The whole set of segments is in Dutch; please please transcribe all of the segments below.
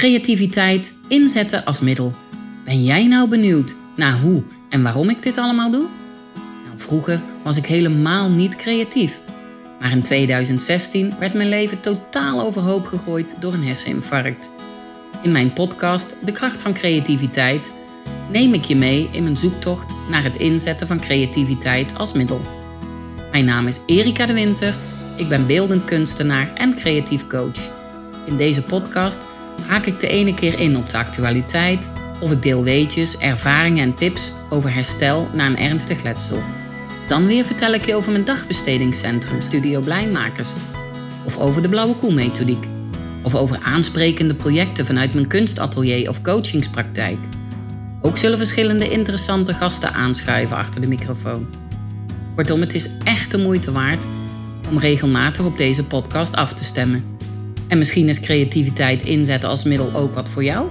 Creativiteit inzetten als middel. Ben jij nou benieuwd naar hoe en waarom ik dit allemaal doe? Nou, vroeger was ik helemaal niet creatief. Maar in 2016 werd mijn leven totaal overhoop gegooid door een herseninfarct. In mijn podcast De kracht van creativiteit neem ik je mee in mijn zoektocht naar het inzetten van creativiteit als middel. Mijn naam is Erika de Winter, ik ben beeldend kunstenaar en creatief coach. In deze podcast haak ik de ene keer in op de actualiteit of ik deel weetjes, ervaringen en tips over herstel na een ernstig letsel. Dan weer vertel ik je over mijn dagbestedingscentrum Studio Blijmakers. Of over de Blauwe Koe methodiek. Of over aansprekende projecten vanuit mijn kunstatelier of coachingspraktijk. Ook zullen verschillende interessante gasten aanschuiven achter de microfoon. Kortom, het is echt de moeite waard om regelmatig op deze podcast af te stemmen. En misschien is creativiteit inzetten als middel ook wat voor jou?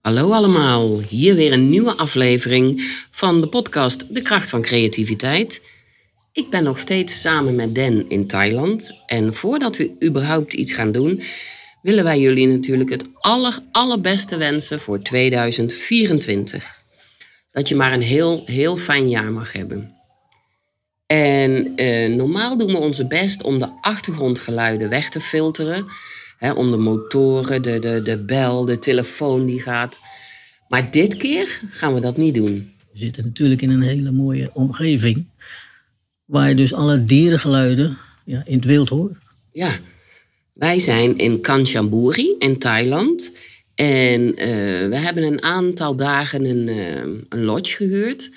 Hallo allemaal, hier weer een nieuwe aflevering van de podcast De Kracht van Creativiteit. Ik ben nog steeds samen met Den in Thailand en voordat we überhaupt iets gaan doen, willen wij jullie natuurlijk het aller, allerbeste wensen voor 2024. Dat je maar een heel, heel fijn jaar mag hebben. En eh, normaal doen we onze best om de achtergrondgeluiden weg te filteren. Hè, om de motoren, de, de, de bel, de telefoon die gaat. Maar dit keer gaan we dat niet doen. We zitten natuurlijk in een hele mooie omgeving. Waar je dus alle dierengeluiden ja, in het wild hoort. Ja, wij zijn in Kanchanburi in Thailand. En uh, we hebben een aantal dagen een, uh, een lodge gehuurd.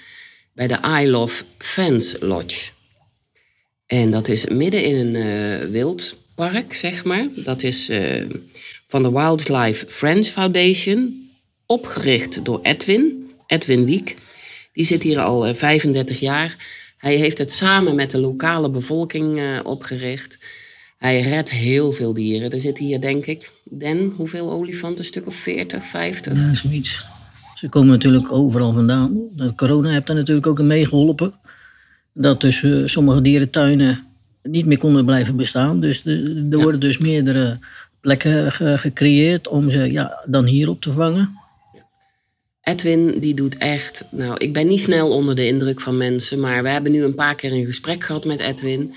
Bij de I Love Fans Lodge. En dat is midden in een uh, wildpark, zeg maar. Dat is van de Wildlife Friends Foundation. Opgericht door Edwin, Edwin Wiek. Die zit hier al 35 jaar. Hij heeft het samen met de lokale bevolking opgericht. Hij redt heel veel dieren. Er zitten hier, denk ik, Den, hoeveel olifanten? Een stuk of 40, 50? Ja, zoiets. Ze komen natuurlijk overal vandaan. De corona heeft daar natuurlijk ook in meegeholpen. Dat dus uh, sommige dierentuinen niet meer konden blijven bestaan. Dus er ja. worden dus meerdere plekken ge gecreëerd om ze ja, dan hier op te vangen. Edwin die doet echt, nou ik ben niet snel onder de indruk van mensen, maar we hebben nu een paar keer een gesprek gehad met Edwin.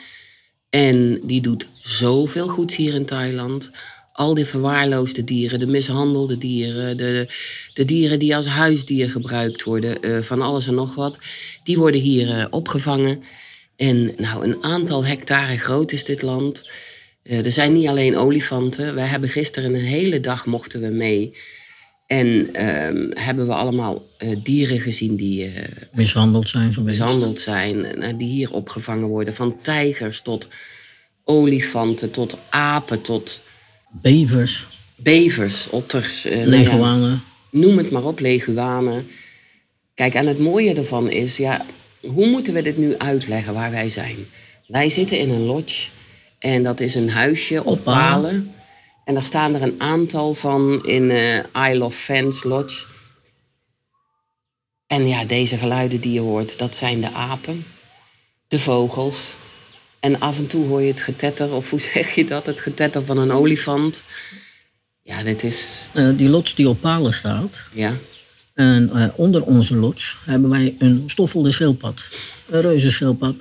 En die doet zoveel goeds hier in Thailand. Al die verwaarloosde dieren, de mishandelde dieren, de, de dieren die als huisdier gebruikt worden, uh, van alles en nog wat, die worden hier uh, opgevangen. En nou, een aantal hectare groot is dit land. Uh, er zijn niet alleen olifanten. We hebben gisteren een hele dag mochten we mee. En ehm, hebben we allemaal dieren gezien die mishandeld zijn geweest. Mishandeld zijn, die hier opgevangen worden. Van tijgers tot olifanten tot apen tot... Bevers. Bevers, otters. Leguanen. Nou ja, noem het maar op, leguanen. Kijk, en het mooie ervan is, ja, hoe moeten we dit nu uitleggen waar wij zijn? Wij zitten in een lodge en dat is een huisje op, palen. En daar staan er een aantal van in uh, Isle of Fans Lodge. En ja, deze geluiden die je hoort, dat zijn de apen, de vogels, en af en toe hoor je het getetter, of hoe zeg je dat? Het getetter van een olifant. Ja, dit is. Uh, die lots die op palen staat. Ja. En uh, onder onze lots hebben wij een stoffelde schildpad. Een reuzenschildpad.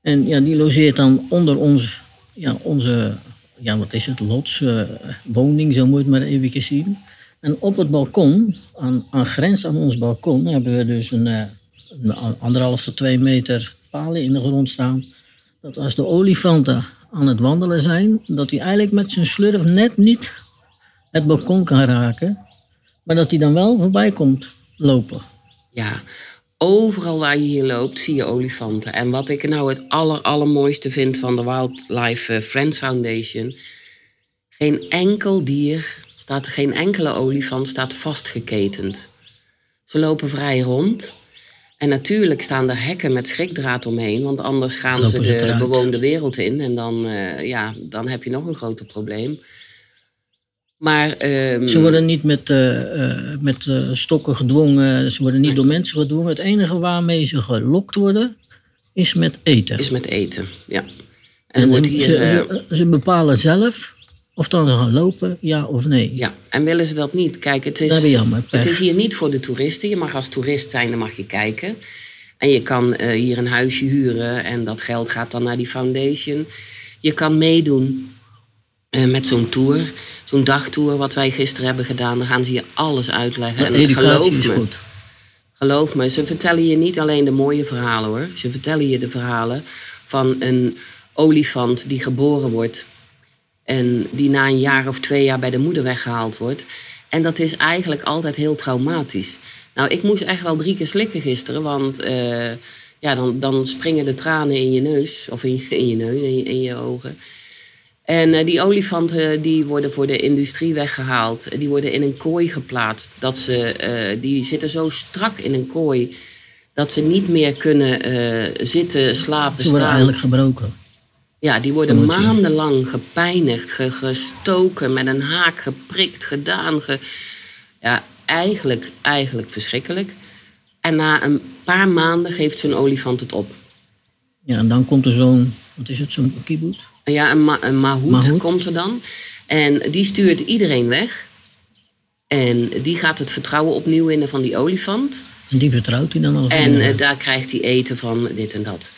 En ja, die logeert dan onder ons, ja, onze, ja, wat is het, lots, uh, woning, zo moet je het maar even zien. En op het balkon, aan, aan grens aan ons balkon, hebben we dus een, een anderhalf tot twee meter palen in de grond staan dat als de olifanten aan het wandelen zijn, dat hij eigenlijk met zijn slurf net niet het balkon kan raken, maar dat hij dan wel voorbij komt lopen. Ja, overal waar je hier loopt zie je olifanten. En wat ik nou het aller, allermooiste vind van de Wildlife Friends Foundation, geen enkel dier, staat, geen enkele olifant staat vastgeketend. Ze lopen vrij rond. En natuurlijk staan er hekken met schrikdraad omheen, want anders gaan ze de bewoonde wereld in en dan, uh, ja, dan heb je nog een groter probleem. Maar, ehm, Ze worden niet met, eh, eh, met eh, stokken gedwongen, ze worden niet door mensen gedwongen. Het enige waarmee ze gelokt worden is met eten. is met eten, ja. En, en er wordt en hier, ze, ze, bepalen zelf of dan ze gaan lopen, ja of nee. ja, en willen ze dat niet? Kijk, het is, jammer, het is hier niet voor de toeristen. Je mag als toerist zijn, dan mag je kijken. En je kan hier een huisje huren en dat geld gaat dan naar die foundation. Je kan meedoen met zo'n tour, zo'n dagtour wat wij gisteren hebben gedaan. Dan gaan ze je alles uitleggen. En geloof is me, goed. Geloof me, ze vertellen je niet alleen de mooie verhalen hoor. Ze vertellen je de verhalen van een olifant die geboren wordt. En die na een jaar of twee jaar bij de moeder weggehaald wordt. En dat is eigenlijk altijd heel traumatisch. Nou, ik moest echt wel drie keer slikken gisteren. Want eh, ja, dan, dan springen de tranen in je neus. Of in je, in je neus, in je, in je ogen. En eh, die olifanten die worden voor de industrie weggehaald. Die worden in een kooi geplaatst. Dat ze, eh, die zitten zo strak in een kooi dat ze niet meer kunnen eh, zitten, slapen, Ze worden staan. eigenlijk gebroken. Ja, die worden maandenlang gepijnigd, ge- gestoken, met een haak geprikt, gedaan. ge- Ja, eigenlijk, eigenlijk verschrikkelijk. En na een paar maanden geeft zo'n olifant het op. Ja, en dan komt er zo'n, wat is het, zo'n kibbutz? Ja, een, ma komt er dan. En die stuurt iedereen weg. En die gaat het vertrouwen opnieuw winnen van die olifant. En die vertrouwt hij dan als En eh, daar krijgt hij eten van dit en dat.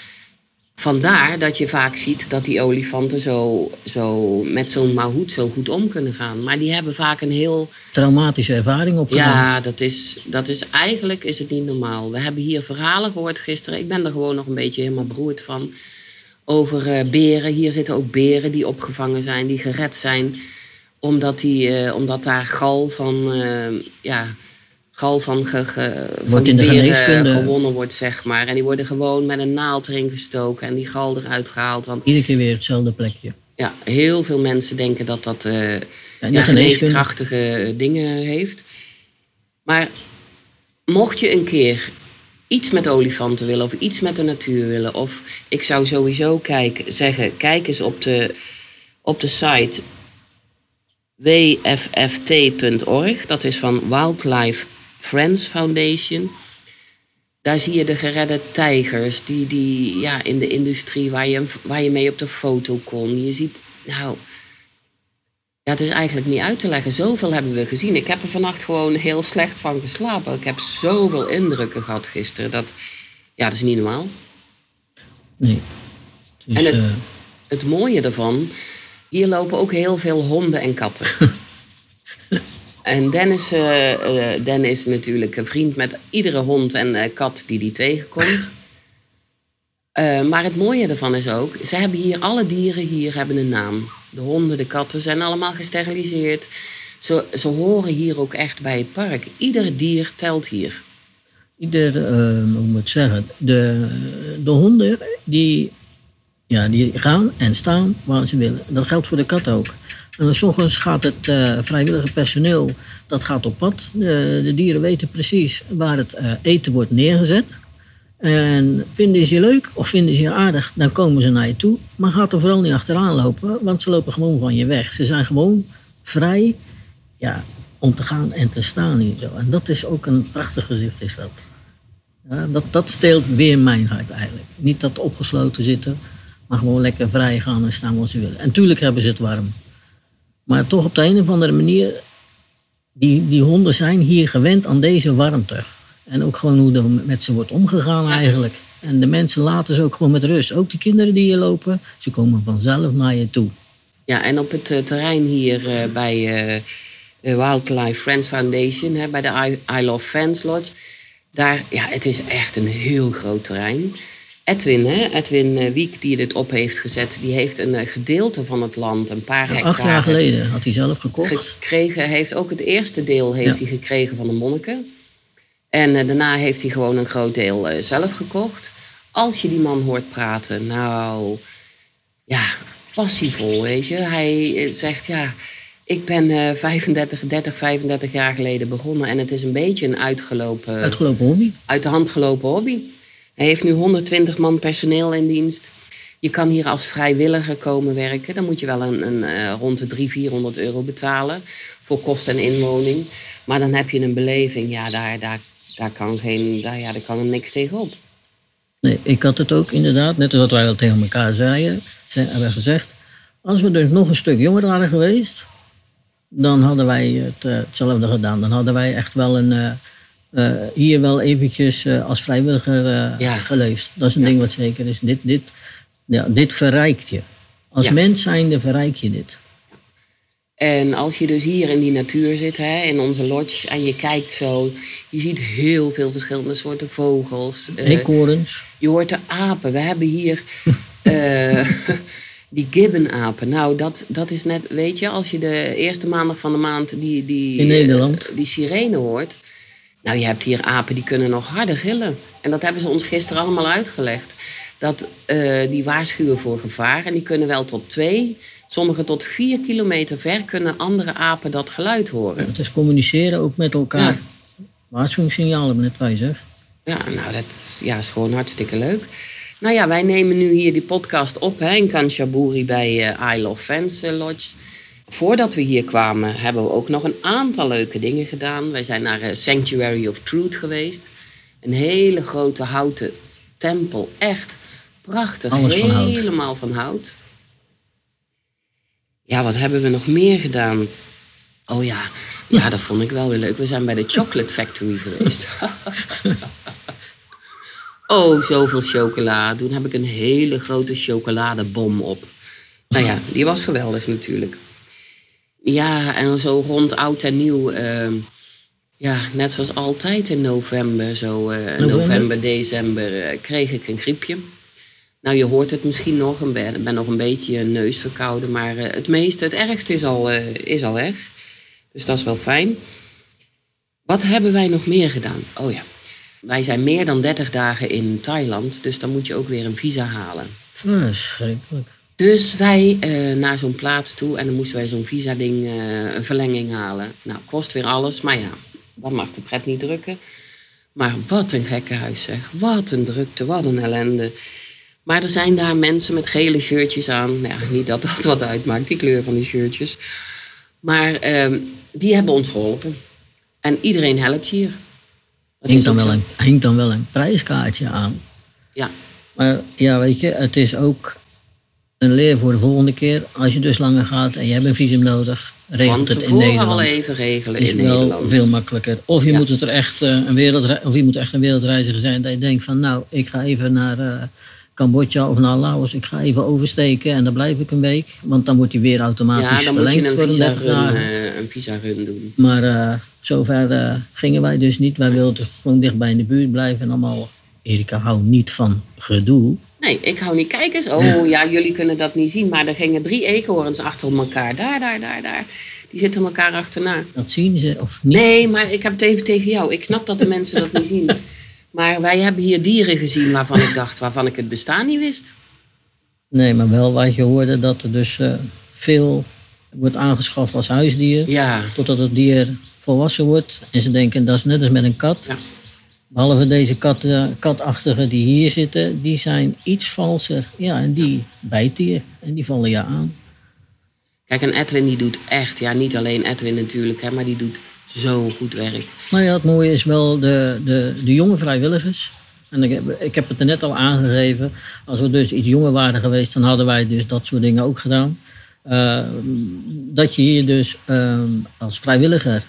Vandaar dat je vaak ziet dat die olifanten zo, zo met zo'n mahout zo goed om kunnen gaan. Maar die hebben vaak een heel... traumatische ervaring opgedaan. Ja, dat is, dat is eigenlijk is het niet normaal. We hebben hier verhalen gehoord gisteren. Ik ben er gewoon nog een beetje helemaal beroerd van. Over eh, beren. Hier zitten ook beren die opgevangen zijn, die gered zijn. Omdat, die, eh, omdat daar gal van... eh, ja, gal van, ge, ge- van in de beren geneeskunde- gewonnen wordt, zeg maar. En die worden gewoon met een naald erin gestoken en die gal eruit gehaald. Want Iedere keer weer hetzelfde plekje. ja, heel veel mensen denken dat dat ja, geneeskrachtige dingen heeft. Maar mocht je een keer iets met olifanten willen of iets met de natuur willen, of ik zou sowieso kijken, zeggen: kijk eens op de, op de site wfft.org, dat is van Wildlife Friends Foundation. Daar zie je de geredde tijgers die, die ja, in de industrie waar je, waar je mee op de foto kon. Je ziet, nou, ja, het is eigenlijk niet uit te leggen. Zoveel hebben we gezien. Ik heb er vannacht gewoon heel slecht van geslapen. Ik heb zoveel indrukken gehad gisteren. Dat, ja, dat is niet normaal. Nee. Dus, En het- eh, Het mooie daarvan, hier lopen ook heel veel honden en katten. en Dennis, eh, eh, Dennis is natuurlijk een vriend met iedere hond en kat die die tegenkomt. Eh, maar het mooie ervan is ook, ze hebben hier, alle dieren hier hebben een naam. De honden, de katten zijn allemaal gesteriliseerd. Ze, ze horen hier ook echt bij het park. Ieder dier telt hier. ieder, eh, hoe moet ik zeggen, de, de honden die, ja, die gaan en staan waar ze willen. Dat geldt voor de kat ook. En soms gaat het eh, vrijwillige personeel, dat gaat op pad. De, de dieren weten precies waar het eh, eten wordt neergezet. En vinden ze je leuk of vinden ze je aardig, dan komen ze naar je toe. Maar ga er vooral niet achteraan lopen, want ze lopen gewoon van je weg. Ze zijn gewoon vrij ja, om te gaan en te staan hier zo. En dat is ook een prachtig gezicht, is dat. Ja, dat, dat steelt weer mijn hart eigenlijk. Niet dat opgesloten zitten, maar gewoon lekker vrij gaan en staan wat ze willen. En tuurlijk hebben ze het warm. Maar toch op de een of andere manier, die, die honden zijn hier gewend aan deze warmte. En ook gewoon hoe er met ze wordt omgegaan eigenlijk. En de mensen laten ze ook gewoon met rust. Ook die kinderen die hier lopen, ze komen vanzelf naar je toe. Ja, en op het eh, terrein hier eh, bij de Wildlife Friends Foundation, hè, bij de I, I Love Fans Lodge, daar, ja, het is echt een heel groot terrein. Edwin, hè, Edwin Wiek, die dit op heeft gezet, die heeft een gedeelte van het land, een paar hectare, Acht jaar geleden had hij zelf gekocht. gekregen. Heeft ook het eerste deel heeft Ja. hij gekregen van de monniken. En eh, daarna heeft hij gewoon een groot deel eh, zelf gekocht. Als je die man hoort praten, nou, ja, passievol, weet je. Hij eh, zegt, ja, ik ben eh 35, 30, 35 jaar geleden begonnen... en het is een beetje een uitgelopen, Uitgelopen hobby. uit de hand gelopen hobby. Hij heeft nu 120 man personeel in dienst. Je kan hier als vrijwilliger komen werken. Dan moet je wel een, een, rond de 300, 400 euro betalen voor kost en inwoning. Maar dan heb je een beleving, ja, daar, daar, daar, kan, geen, daar, ja, daar kan er niks tegenop. Nee, ik had het ook inderdaad, net als wat wij al tegen elkaar zeiden, zijn, hebben gezegd. Als we dus nog een stuk jonger waren geweest, dan hadden wij het, uh, hetzelfde gedaan. Dan hadden wij echt wel een, uh, uh, hier wel eventjes als vrijwilliger Ja. geleefd. Dat is een Ja. ding wat zeker is. Dit, dit, ja, dit verrijkt je. Als mens zijnde verrijk je dit. En als je dus hier in die natuur zit, hè, in onze lodge, en je kijkt zo, je ziet heel veel verschillende soorten vogels. Eh, Eekhoorns. je hoort de apen. We hebben hier eh, die gibbenapen. Nou, dat, dat is net, weet je, als je de eerste maandag van de maand die, die, In Nederland. eh, die sirene hoort. Nou, je hebt hier apen die kunnen nog harder gillen. En dat hebben ze ons gisteren allemaal uitgelegd. Dat die waarschuwen voor gevaar. En die kunnen wel tot twee, sommige tot vier kilometer ver kunnen andere apen dat geluid horen. Het is communiceren ook met elkaar. Ja. Waarschuwingssignalen, net wij zeg. Ja, nou, dat ja, is gewoon hartstikke leuk. Nou ja, wij nemen nu hier die podcast op hè, in Kanchaburi bij eh Isle of Fence eh, Lodge. Voordat we hier kwamen hebben we ook nog een aantal leuke dingen gedaan. Wij zijn naar eh, Sanctuary of Truth geweest. Een hele grote houten tempel. Echt prachtig. Alles van hout. Helemaal van hout. Ja, wat hebben we nog meer gedaan? Oh ja, ja, dat vond ik wel weer leuk. We zijn bij de Chocolate Factory geweest. oh, zoveel chocola. Toen heb ik een hele grote chocoladebom op. Nou ja, die was geweldig natuurlijk. Ja, en zo rond oud en nieuw. eh, ja, net zoals altijd in november, zo eh, November? november, december, eh, kreeg ik een griepje. Nou, je hoort het misschien nog. Ik ben, ben nog een beetje neusverkouden. Maar eh, het meeste, het ergste is al, eh, is al weg. Dus dat is wel fijn. Wat hebben wij nog meer gedaan? Oh ja. Wij zijn meer dan 30 dagen in Thailand. Dus dan moet je ook weer een visa halen. Verschrikkelijk. Dus wij eh, naar zo'n plaats toe. En dan moesten wij zo'n visa-ding, een verlenging halen. Nou, kost weer alles. Maar ja, dat mag de pret niet drukken. Maar wat een gekke huis zeg. Wat een drukte, wat een ellende. Maar er zijn daar mensen met gele shirtjes aan. Nou ja, niet dat dat wat uitmaakt, die kleur van die shirtjes. Maar ehm, die hebben ons geholpen. En iedereen helpt hier. Is dan, wel een, dan wel een prijskaartje aan. Ja, Maar ja, weet je, het is ook een leer voor de volgende keer. Als je dus langer gaat en je hebt een visum nodig, regelt het in Nederland. al even regelen is in wel Nederland. veel makkelijker. Of je Ja. moet het er echt eh, een wereldre- of je moet echt een wereldreiziger zijn dat je denkt van nou, ik ga even naar eh, Cambodja of naar Laos, ik ga even oversteken en dan blijf ik een week, want dan wordt die weer automatisch Ja, dan moet je verlengd een visa, 30 run, eh, een visa run doen. Maar eh, zover eh, gingen wij dus niet. Wij wilden gewoon dichtbij in de buurt blijven en allemaal. Erika houdt niet van gedoe. Nee, ik hou niet. Kijk eens. Oh ja, jullie kunnen dat niet zien. Maar er gingen drie eekhoorns achter elkaar. Daar, daar, daar, daar. Die zitten elkaar achterna. Dat zien ze of niet. Nee, maar ik heb het even tegen jou. Ik snap dat de mensen dat niet zien. Maar wij hebben hier dieren gezien waarvan ik dacht, waarvan ik het bestaan niet wist. Nee, maar wel wat je hoorde dat er dus eh, veel wordt aangeschaft als huisdier. Ja, Totdat het dier volwassen wordt. En ze denken dat is net als met een kat. ja. Behalve deze kat, eh, katachtigen die hier zitten, die zijn iets valser. Ja, en die bijten je en die vallen je aan. Kijk, en Edwin die doet echt, ja, niet alleen Edwin natuurlijk, hè, maar die doet zo goed werk. Nou ja, het mooie is wel de, de, de jonge vrijwilligers. En ik heb, ik heb het er net al aangegeven. Als we dus iets jonger waren geweest, dan hadden wij dus dat soort dingen ook gedaan. Eh, dat je hier dus ehm, als vrijwilliger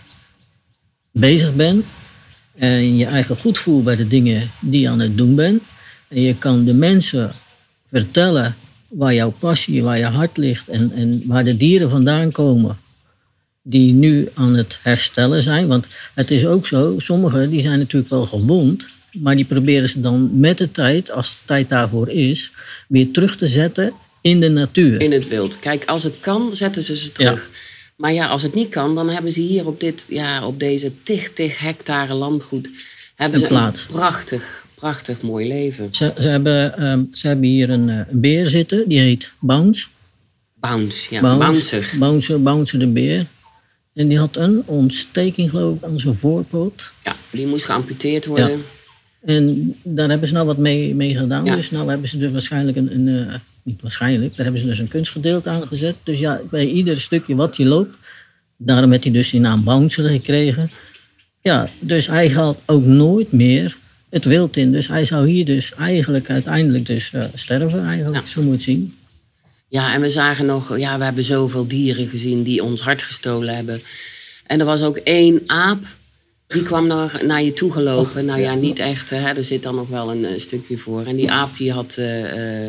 bezig bent. En je eigen goed voelt bij de dingen die je aan het doen bent. En je kan de mensen vertellen waar jouw passie, waar je hart ligt en, en waar de dieren vandaan komen die nu aan het herstellen zijn. Want het is ook zo, sommigen die zijn natuurlijk wel gewond, maar die proberen ze dan met de tijd, als de tijd daarvoor is, weer terug te zetten in de natuur. In het wild. Kijk, als het kan, zetten ze ze terug. Maar ja, als het niet kan, dan hebben ze hier op, dit, ja, op deze tig, tig hectare landgoed... hebben Een ze plaats. een prachtig, prachtig mooi leven. Ze, ze, hebben, ehm, ze hebben hier een, eh, een beer zitten, die heet Bounce. Bounce, ja. Bounce, Bouncer. Bouncer, Bouncer de beer. En die had een ontsteking, geloof ik, aan zijn voorpoot. Ja, die moest geamputeerd worden. En daar hebben ze nou wat mee, mee gedaan. Dus nou hebben ze dus waarschijnlijk een, een eh, niet waarschijnlijk, daar hebben ze dus een kunstgedeelte aan gezet. Dus ja, bij ieder stukje wat hij loopt, daarom heeft hij dus die naam Bouncer gekregen. Ja, dus hij gaat ook nooit meer het wild in. Dus hij zou hier dus eigenlijk uiteindelijk dus uh, sterven, eigenlijk, zo moet je zien. Ja, en we zagen nog, ja, we hebben zoveel dieren gezien die ons hart gestolen hebben. En er was ook één aap, die kwam naar, naar je toe gelopen. nou ja, niet echt, hè, er zit dan nog wel een, stukje voor. En die aap die had uh,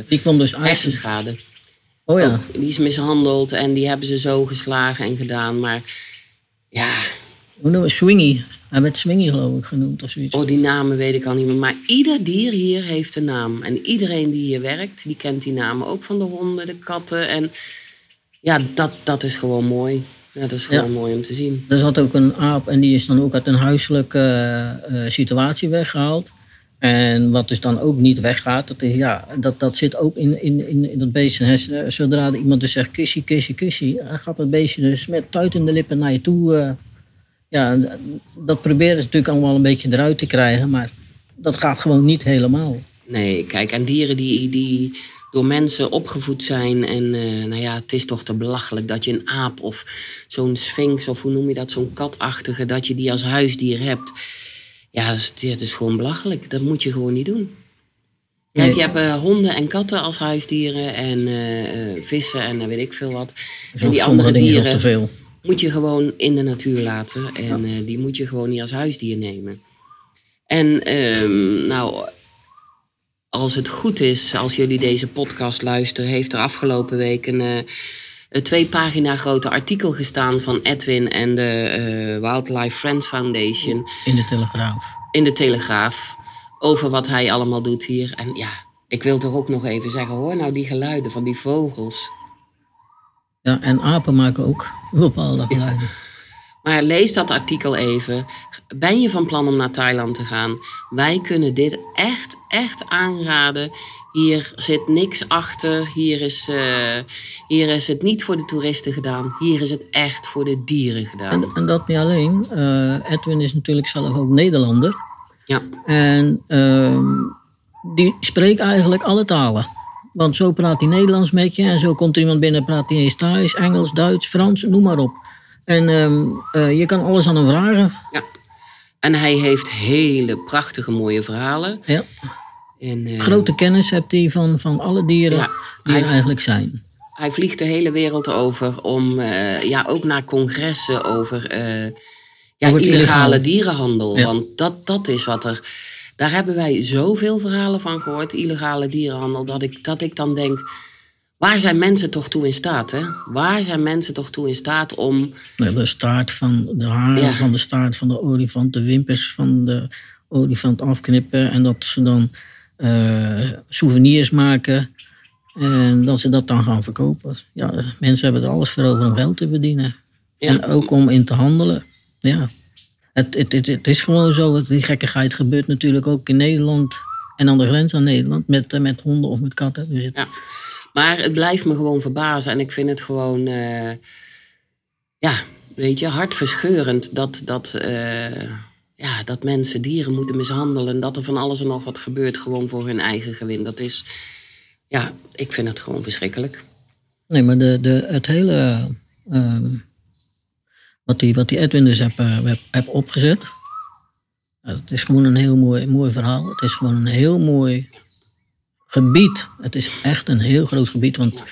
die kwam dus hersenschade. Oh ja. Ook, die is mishandeld en die hebben ze zo geslagen en gedaan. Maar ja. Hoe noemen we Swingy? Hij werd Swingy geloof ik genoemd of zoiets. Oh, die namen weet ik al niet meer. Maar ieder dier hier heeft een naam. En iedereen die hier werkt, die kent die namen. Ook van de honden, de katten. En ja, dat, dat is gewoon mooi. Ja, dat is gewoon mooi om te zien. Er zat ook een aap en die is dan ook uit een huiselijke uh, situatie weggehaald. En wat dus dan ook niet weggaat, dat, is, ja, dat, dat zit ook in, in, in, in dat beestje. Zodra iemand dus zegt kussie, kussie, kussie, gaat het beestje dus met tuit in de lippen naar je toe. Ja, dat proberen ze natuurlijk allemaal een beetje eruit te krijgen, maar dat gaat gewoon niet helemaal. Nee, kijk, en dieren die, die door mensen opgevoed zijn. En uh, nou ja, het is toch te belachelijk dat je een aap of zo'n sphinx of hoe noem je dat, zo'n katachtige, dat je die als huisdier hebt. Ja, het is gewoon belachelijk. Dat moet je gewoon niet doen. Kijk, je hebt uh, honden en katten als huisdieren en uh, vissen en weet ik veel wat. En die andere dieren moet je gewoon in de natuur laten. En ja. die moet je gewoon niet als huisdier nemen. En um, nou, als het goed is, als jullie deze podcast luisteren, heeft er afgelopen week een, uh, een twee pagina grote artikel gestaan van Edwin en de uh, Wildlife Friends Foundation. In de Telegraaf. In de Telegraaf. Over wat hij allemaal doet hier. En ja, ik wil toch ook nog even zeggen, hoor nou die geluiden van die vogels. Ja, en apen maken ook bepaalde geluiden. Maar lees dat artikel even. Ben je van plan om naar Thailand te gaan? Wij kunnen dit echt, echt aanraden. Hier zit niks achter. Hier is, uh, hier is het niet voor de toeristen gedaan. Hier is het echt voor de dieren gedaan. En, en dat niet alleen. Uh, Edwin is natuurlijk zelf ook Nederlander. Ja. En uh, die spreekt eigenlijk alle talen. Want zo praat hij Nederlands met je. En zo komt er iemand binnen, praat hij eens Thais, Engels, Duits, Frans, noem maar op. En uh, je kan alles aan hem vragen. Ja. En hij heeft hele prachtige, mooie verhalen. Ja. En, uh, Grote kennis hebt hij van, van alle dieren ja, die er eigenlijk zijn. Hij vliegt de hele wereld over om, uh, ja, ook naar congressen over, ja, over illegale dierenhandel. Ja. Want dat, dat is wat er. Daar hebben wij zoveel verhalen van gehoord, illegale dierenhandel, dat ik, dat ik dan denk Waar zijn mensen toch toe in staat? Hè? Waar zijn mensen toch toe in staat om. De staart van de haren van de staart van de olifant, de wimpers van de olifant afknippen. En dat ze dan uh, souvenirs maken. En dat ze dat dan gaan verkopen. Ja, mensen hebben er alles voor over om geld te verdienen. Ja. En ook om in te handelen. Ja. Het, het, het, het is gewoon zo, die gekkigheid gebeurt natuurlijk ook in Nederland en aan de grens aan Nederland met, met honden of met katten. Dus ja. Maar het blijft me gewoon verbazen. En ik vind het gewoon, uh, ja, weet je, hartverscheurend dat, dat, uh, ja, dat mensen dieren moeten mishandelen. Dat er van alles en nog wat gebeurt gewoon voor hun eigen gewin. Dat is, ja, ik vind het gewoon verschrikkelijk. Nee, maar de, de, het hele, uh, wat, die, wat die Edwin dus heb, heb, heb opgezet. Het is gewoon een heel mooi, mooi verhaal. Het is gewoon een heel mooi gebied. Het is echt een heel groot gebied. Want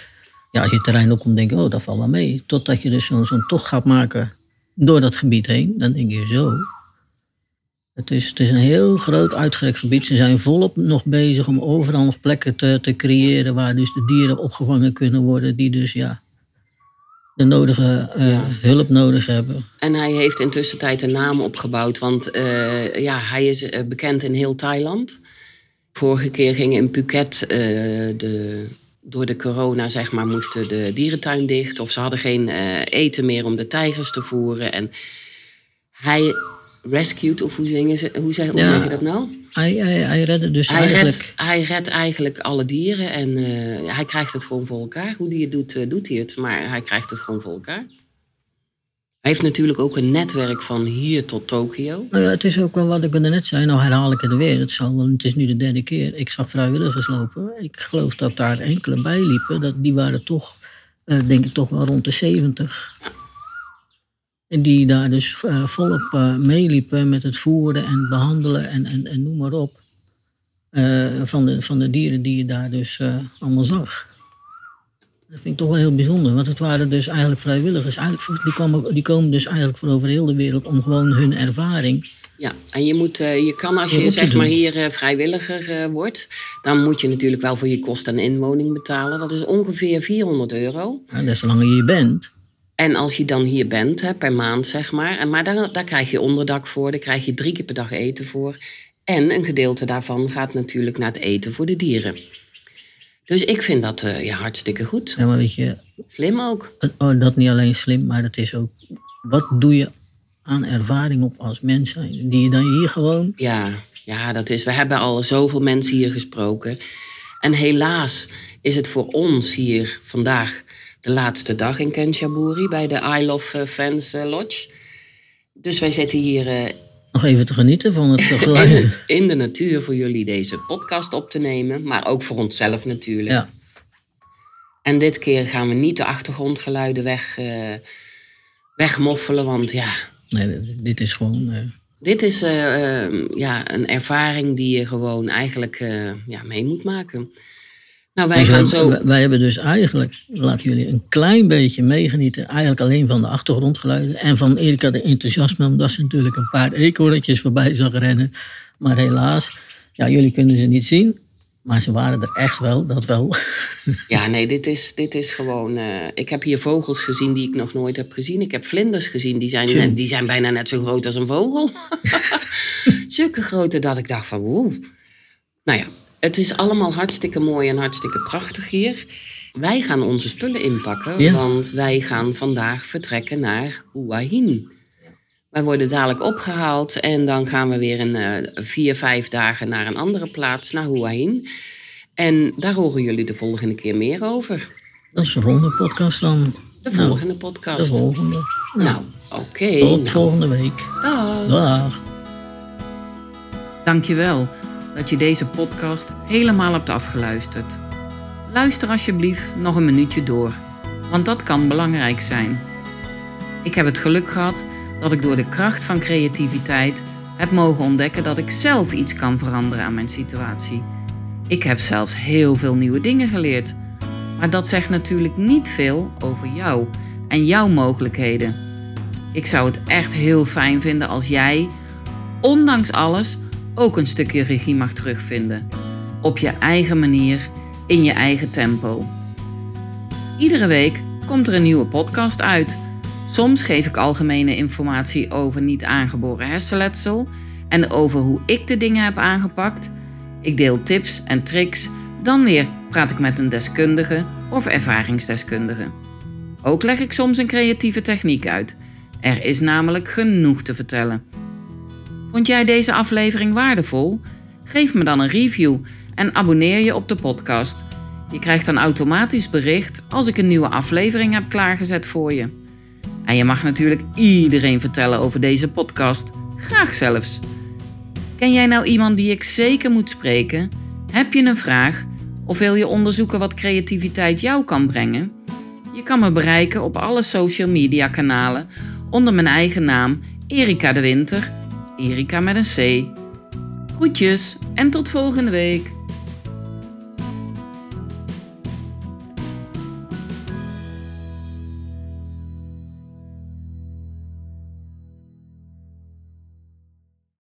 ja, als je het terrein opkomt, denk je, oh, dat valt wel mee. Totdat je dus zo'n zo'n tocht gaat maken door dat gebied heen, dan denk je zo. Het is, het is een heel groot uitgerekt gebied. Ze zijn volop nog bezig om overal nog plekken te, te creëren waar dus de dieren opgevangen kunnen worden, die dus ja, de nodige uh, ja. hulp nodig hebben. En hij heeft intussen tijd een naam opgebouwd, want uh, ja, hij is bekend in heel Thailand. Vorige keer gingen in Phuket uh, de, door de corona, zeg maar, moesten de dierentuin dicht. Of ze hadden geen eten meer om de tijgers te voeren. En hij rescued, of hoe, zingen ze, hoe, zeg, hoe ja, zeg je dat nou? Hij, hij, hij redde dus hij eigenlijk... Redt, hij redt eigenlijk alle dieren en uh, hij krijgt het gewoon voor elkaar. Hoe hij het doet, doet hij het, maar hij krijgt het gewoon voor elkaar. Hij heeft natuurlijk ook een netwerk van hier tot Tokio. Nou ja, het is ook wel wat ik net zei. Nou herhaal ik het weer. Het, zal het is nu de derde keer. Ik zag vrijwilligers lopen. Ik geloof dat daar enkele bij liepen. Dat, die waren toch, eh, denk ik, toch wel rond de 70. En die daar dus eh, volop eh, meeliepen met het voeren en behandelen en, en, en noem maar op. eh, van, de, van de dieren die je daar dus allemaal zag. Dat vind ik toch wel heel bijzonder. Want het waren dus eigenlijk vrijwilligers. Eigenlijk, die, komen, die komen dus eigenlijk van over heel de wereld om gewoon hun ervaring. Ja, en je, moet, je kan als je zeg maar hier vrijwilliger wordt, dan moet je natuurlijk wel voor je kost en inwoning betalen. Dat is ongeveer 400 euro. Ja, des te langer je hier bent. En als je dan hier bent, hè, per maand zeg maar, en, maar daar, daar krijg je onderdak voor, daar krijg je drie keer per dag eten voor. En een gedeelte daarvan gaat natuurlijk naar het eten voor de dieren. Dus ik vind dat ja, hartstikke goed. Ja, maar weet je, Slim ook. oh, dat niet alleen slim, maar dat is ook. Wat doe je aan ervaring op als mens zijn? Die je dan hier gewoon. Ja, ja, dat is. We hebben al zoveel mensen hier gesproken. En helaas is het voor ons hier vandaag de laatste dag in Kenchaburi bij de I Love eh, Fans eh, Lodge. Dus wij zitten hier eh, nog even te genieten van het geluid. in de natuur voor jullie deze podcast op te nemen. Maar ook voor onszelf natuurlijk. Ja, En dit keer gaan we niet de achtergrondgeluiden weg, wegmoffelen. Want ja, nee, dit- is gewoon. dit is ja, een ervaring die je gewoon eigenlijk ja, mee moet maken. Nou, wij dus gaan wij, zo. wij- wij hebben dus eigenlijk, laten jullie een klein beetje meegenieten, eigenlijk alleen van de achtergrondgeluiden en van Erika de enthousiasme, omdat ze natuurlijk een paar eekhoorntjes voorbij zag rennen. Maar helaas, ja, jullie kunnen ze niet zien, maar ze waren er echt wel, dat wel. Ja, nee, dit is, dit is gewoon. eh, ik heb hier vogels gezien die ik nog nooit heb gezien. Ik heb vlinders gezien, die zijn, net- die zijn bijna net zo groot als een vogel. Zulke grote dat ik dacht van woe. Nou ja, het is allemaal hartstikke mooi en hartstikke prachtig hier. Wij gaan onze spullen inpakken, Ja. want wij gaan vandaag vertrekken naar Hua Hin. Wij worden dadelijk opgehaald en dan gaan we weer in eh, vier, vijf dagen naar een andere plaats, naar Hua Hin. En daar horen jullie de volgende keer meer over. Dat is de volgende podcast dan. De Nou, volgende podcast. De volgende. Nou, Nou, oké. tot nou, volgende week. dag. Dag. Dankjewel dat je deze podcast helemaal hebt afgeluisterd. Luister alsjeblieft nog een minuutje door, want dat kan belangrijk zijn. Ik heb het geluk gehad dat ik door de kracht van creativiteit heb mogen ontdekken dat ik zelf iets kan veranderen aan mijn situatie. Ik heb zelfs heel veel nieuwe dingen geleerd. Maar dat zegt natuurlijk niet veel over jou en jouw mogelijkheden. Ik zou het echt heel fijn vinden als jij ondanks alles ook een stukje regie mag terugvinden. Op je eigen manier, in je eigen tempo. Iedere week komt er een nieuwe podcast uit. Soms geef ik algemene informatie over niet aangeboren hersenletsel en over hoe ik de dingen heb aangepakt. Ik deel tips en tricks. Dan weer praat ik met een deskundige of ervaringsdeskundige. Ook leg ik soms een creatieve techniek uit. Er is namelijk genoeg te vertellen. Vond jij deze aflevering waardevol? Geef me dan een review en abonneer je op de podcast. Je krijgt dan automatisch bericht als ik een nieuwe aflevering heb klaargezet voor je. En je mag natuurlijk iedereen vertellen over deze podcast, graag zelfs. Ken jij nou iemand die ik zeker moet spreken? Heb je een vraag of wil je onderzoeken wat creativiteit jou kan brengen? Je kan me bereiken op alle social media kanalen onder mijn eigen naam Erika de Winter Erika met een C. Groetjes en tot volgende week.